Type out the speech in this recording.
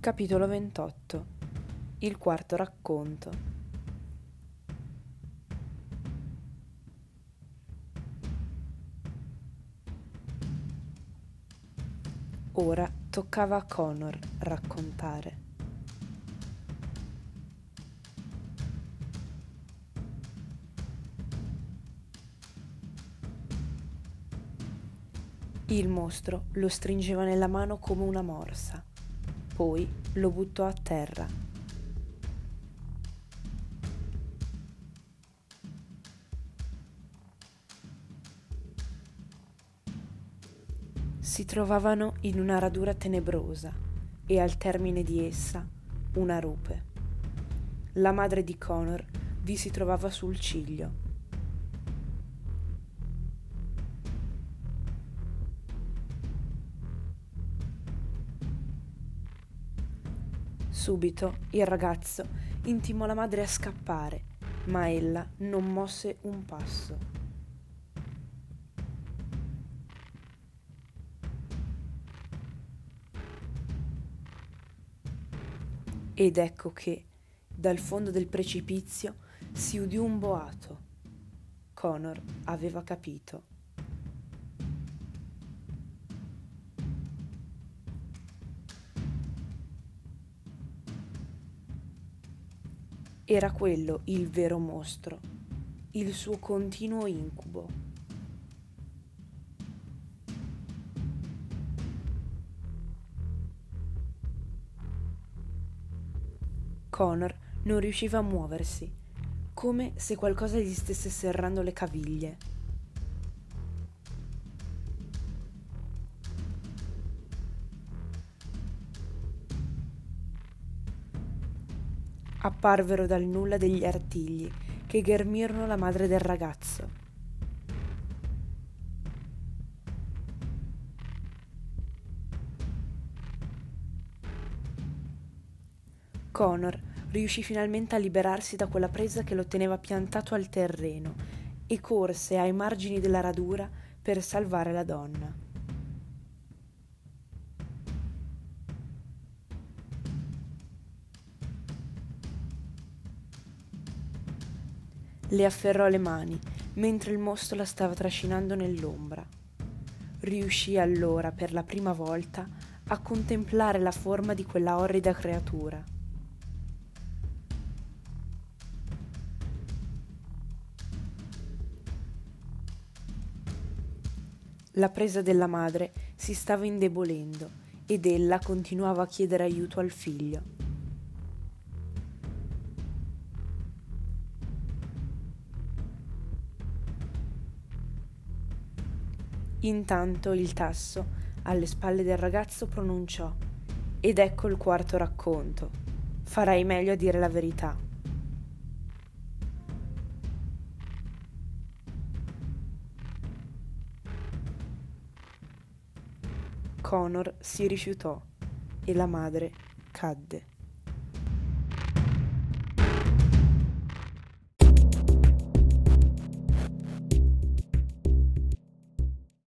Capitolo 28 Il quarto racconto. Ora toccava a Connor raccontare. Il mostro lo stringeva nella mano come una morsa poi lo buttò a terra. Si trovavano in una radura tenebrosa e al termine di essa una rupe. La madre di Connor vi si trovava sul ciglio Subito il ragazzo intimò la madre a scappare, ma ella non mosse un passo. Ed ecco che, dal fondo del precipizio, si udì un boato. Connor aveva capito. Era quello il vero mostro, il suo continuo incubo. Connor non riusciva a muoversi, come se qualcosa gli stesse serrando le caviglie. Apparvero dal nulla degli artigli che ghermirono la madre del ragazzo. Connor riuscì finalmente a liberarsi da quella presa che lo teneva piantato al terreno e corse ai margini della radura per salvare la donna. Le afferrò le mani mentre il mostro la stava trascinando nell'ombra. Riuscì allora per la prima volta a contemplare la forma di quella orrida creatura. La presa della madre si stava indebolendo ed ella continuava a chiedere aiuto al figlio. Intanto il tasso, alle spalle del ragazzo, pronunciò Ed ecco il quarto racconto. Farai meglio a dire la verità. Connor si rifiutò e la madre cadde.